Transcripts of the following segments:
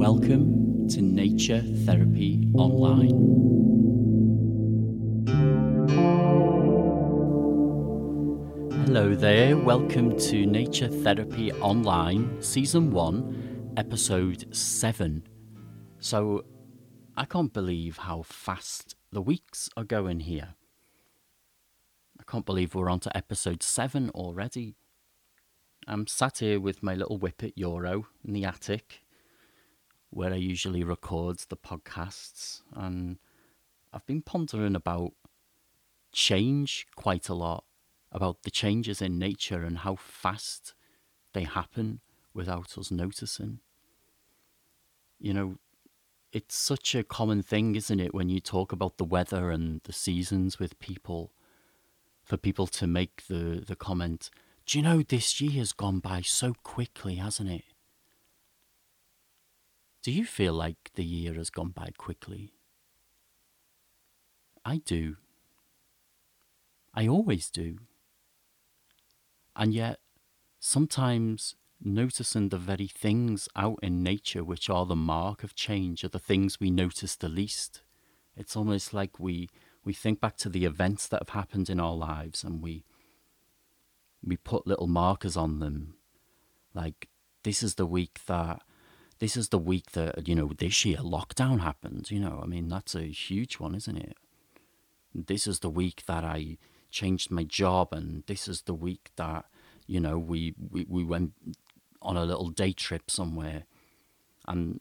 Welcome to Nature Therapy Online. Hello there, welcome to Nature Therapy Online, Season 1, Episode 7. So, I can't believe how fast the weeks are going here. Can't believe we're on to Episode 7 already. I'm sat here with my little Whippet Euro in the attic where I usually record the podcasts, and I've been pondering about change quite a lot, about the changes in nature and how fast they happen without us noticing. You know, it's such a common thing, isn't it, when you talk about the weather and the seasons with people, for people to make the, the comment, Do you know this year has gone by so quickly, hasn't it? Do you feel like the year has gone by quickly? I do. I always do. And yet, sometimes noticing the very things out in nature which are the mark of change are the things we notice the least. It's almost like we, we think back to the events that have happened in our lives and we we put little markers on them. Like this is the week that this is the week that you know this year lockdown happened. You know, I mean that's a huge one, isn't it? This is the week that I changed my job, and this is the week that you know we we, we went on a little day trip somewhere, and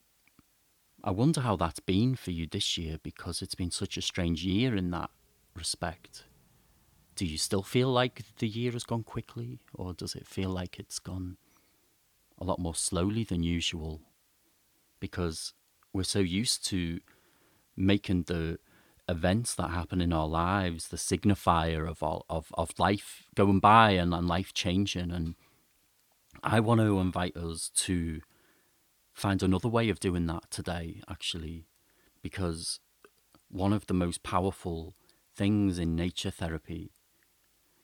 I wonder how that's been for you this year because it's been such a strange year in that respect. Do you still feel like the year has gone quickly, or does it feel like it's gone a lot more slowly than usual? because we're so used to making the events that happen in our lives the signifier of all of, of life going by and, and life changing and i want to invite us to find another way of doing that today actually because one of the most powerful things in nature therapy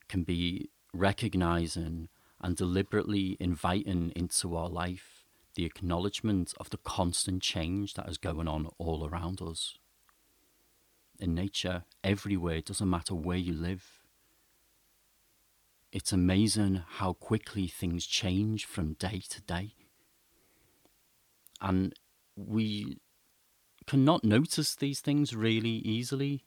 can be recognizing and deliberately inviting into our life the acknowledgement of the constant change that is going on all around us. In nature, everywhere, it doesn't matter where you live. It's amazing how quickly things change from day to day. And we cannot notice these things really easily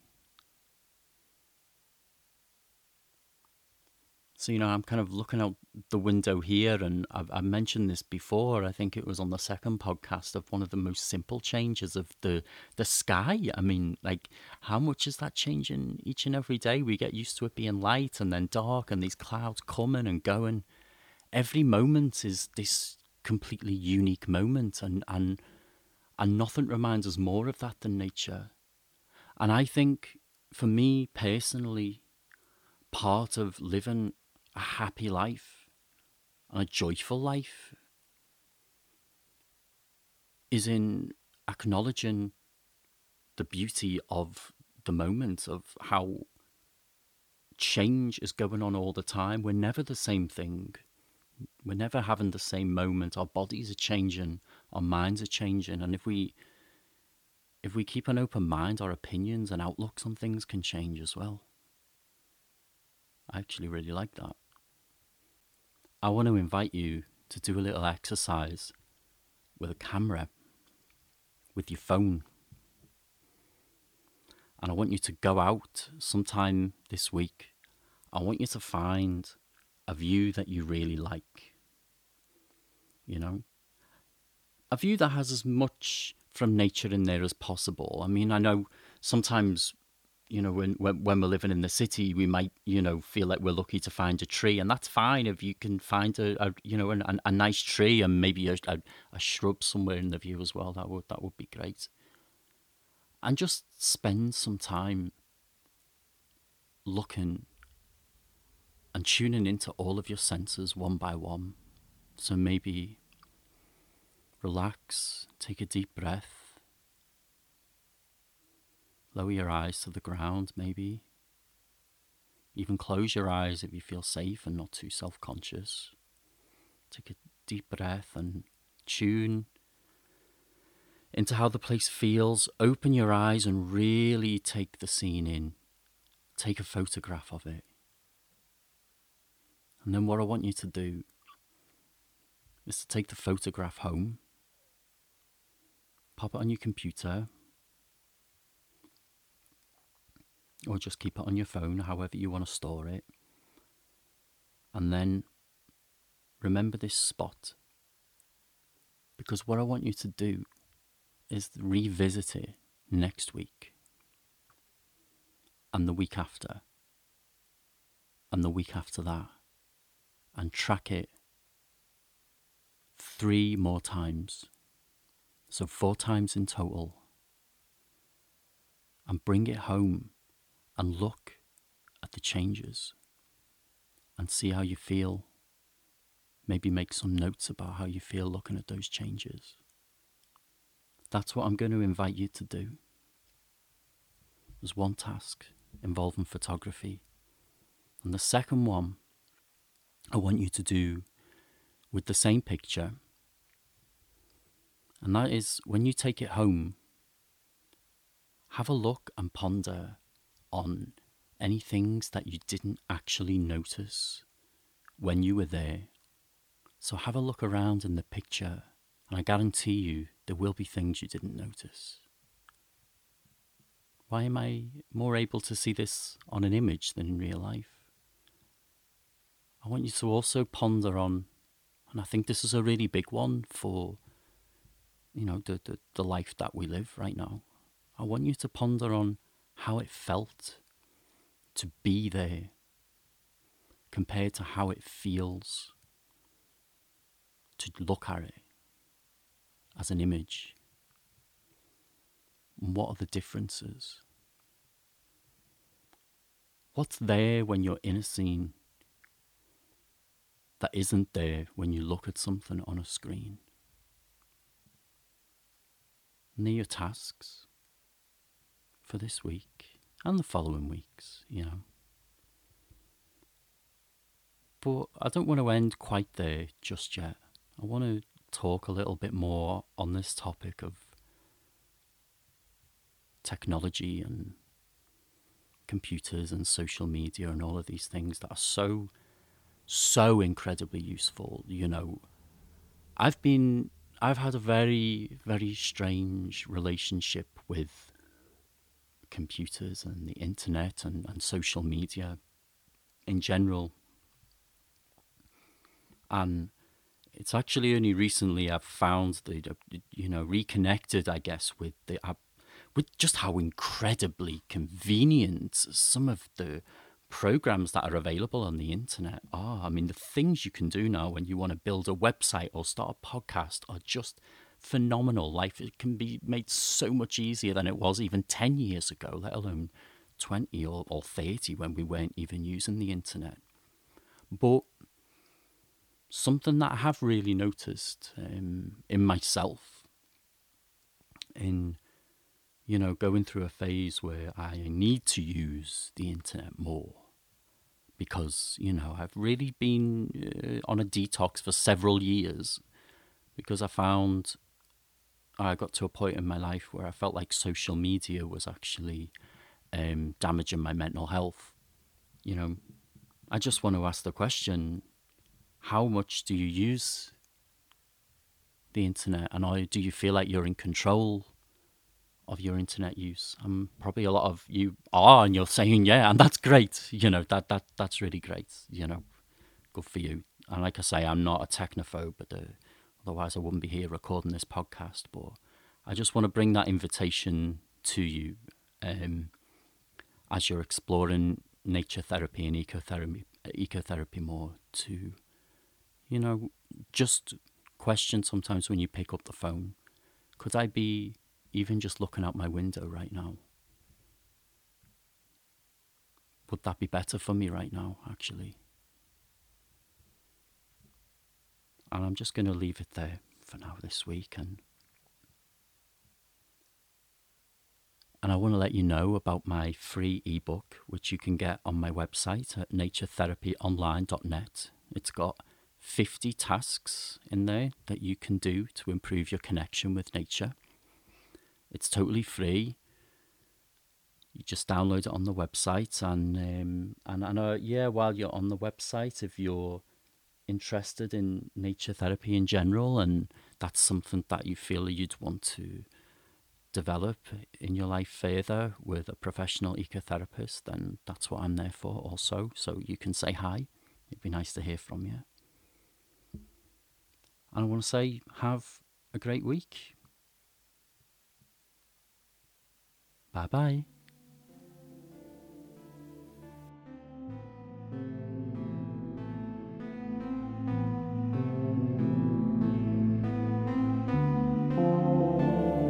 So, you know, I'm kind of looking out the window here, and I've, I mentioned this before. I think it was on the second podcast of one of the most simple changes of the the sky. I mean, like, how much is that changing each and every day? We get used to it being light and then dark, and these clouds coming and going. Every moment is this completely unique moment, and and and nothing reminds us more of that than nature. And I think, for me personally, part of living a happy life and a joyful life is in acknowledging the beauty of the moment of how change is going on all the time. We're never the same thing. We're never having the same moment. Our bodies are changing, our minds are changing, and if we if we keep an open mind, our opinions and outlooks on things can change as well. I actually really like that. I want to invite you to do a little exercise with a camera, with your phone. And I want you to go out sometime this week. I want you to find a view that you really like. You know? A view that has as much from nature in there as possible. I mean, I know sometimes you know, when, when when we're living in the city, we might, you know, feel like we're lucky to find a tree, and that's fine if you can find a, a you know, a, a nice tree and maybe a, a, a shrub somewhere in the view as well. That would that would be great. And just spend some time looking and tuning into all of your senses one by one. So maybe relax, take a deep breath Lower your eyes to the ground, maybe. even close your eyes if you feel safe and not too self conscious. Take a deep breath and tune into how the place feels. Open your eyes and really take the scene in. Take a photograph of it. And then what I want you to do is to take the photograph home, pop it on your computer, or just keep it on your phone, however you want to store it. And then remember this spot. Because what I want you to do is revisit it next week, and the week after, and the week after that, and track it three more times. So, four times in total. And bring it home and look at the changes and see how you feel. Maybe make some notes about how you feel looking at those changes. That's what I'm going to invite you to do. There's one task involving photography. And the second one I want you to do with the same picture. And that is when you take it home, have a look and ponder on any things that you didn't actually notice when you were there. So have a look around in the picture, and I guarantee you there will be things you didn't notice. Why am I more able to see this on an image than in real life? I want you to also ponder on, and I think this is a really big one for, you know, the, the, the life that we live right now. I want you to ponder on how it felt to be there compared to how it feels to look at it as an image. And what are the differences? What's there when you're in a scene that isn't there when you look at something on a screen? And they're your tasks for this week and the following weeks, you know. But I don't want to end quite there just yet. I want to talk a little bit more on this topic of technology and computers and social media and all of these things that are so, so incredibly useful. You know, I've been, I've had a very, very strange relationship with computers and the internet and, and social media in general. And it's actually only recently I've found that, you know, reconnected, I guess, with the with just how incredibly convenient some of the programs that are available on the internet are. I mean, the things you can do now when you want to build a website or start a podcast are just phenomenal. Life it can be made so much easier than it was even 10 years ago, let alone 20 or, or 30 when we weren't even using the internet. But something that I have really noticed um, in myself, in you know, going through a phase where I need to use the internet more because, you know, I've really been uh, on a detox for several years because I found I got to a point in my life where I felt like social media was actually um, damaging my mental health. You know, I just want to ask the question how much do you use the internet and do you feel like you're in control of your internet use? And probably a lot of you are, and you're saying, yeah, and that's great. You know, that, that that's really great. You know, good for you. And like I say, I'm not a technophobe, but uh, Otherwise, I wouldn't be here recording this podcast. But I just want to bring that invitation to you um, as you're exploring nature therapy and ecotherapy, ecotherapy more to, you know, just question sometimes when you pick up the phone could I be even just looking out my window right now? Would that be better for me right now, actually? And I'm just going to leave it there for now this week. And and I want to let you know about my free ebook, which you can get on my website at naturetherapyonline.net. It's got 50 tasks in there that you can do to improve your connection with nature. It's totally free. You just download it on the website, and um, and and uh, yeah, while you're on the website, if you're interested in nature therapy in general, and that's something that you feel you'd want to develop in your life further with a professional ecotherapist, then that's what I'm there for also. So you can say hi. It'd be nice to hear from you. And I want to say, have a great week. Bye bye.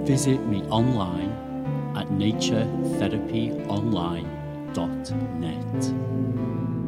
Visit me online at naturetherapyonline.net.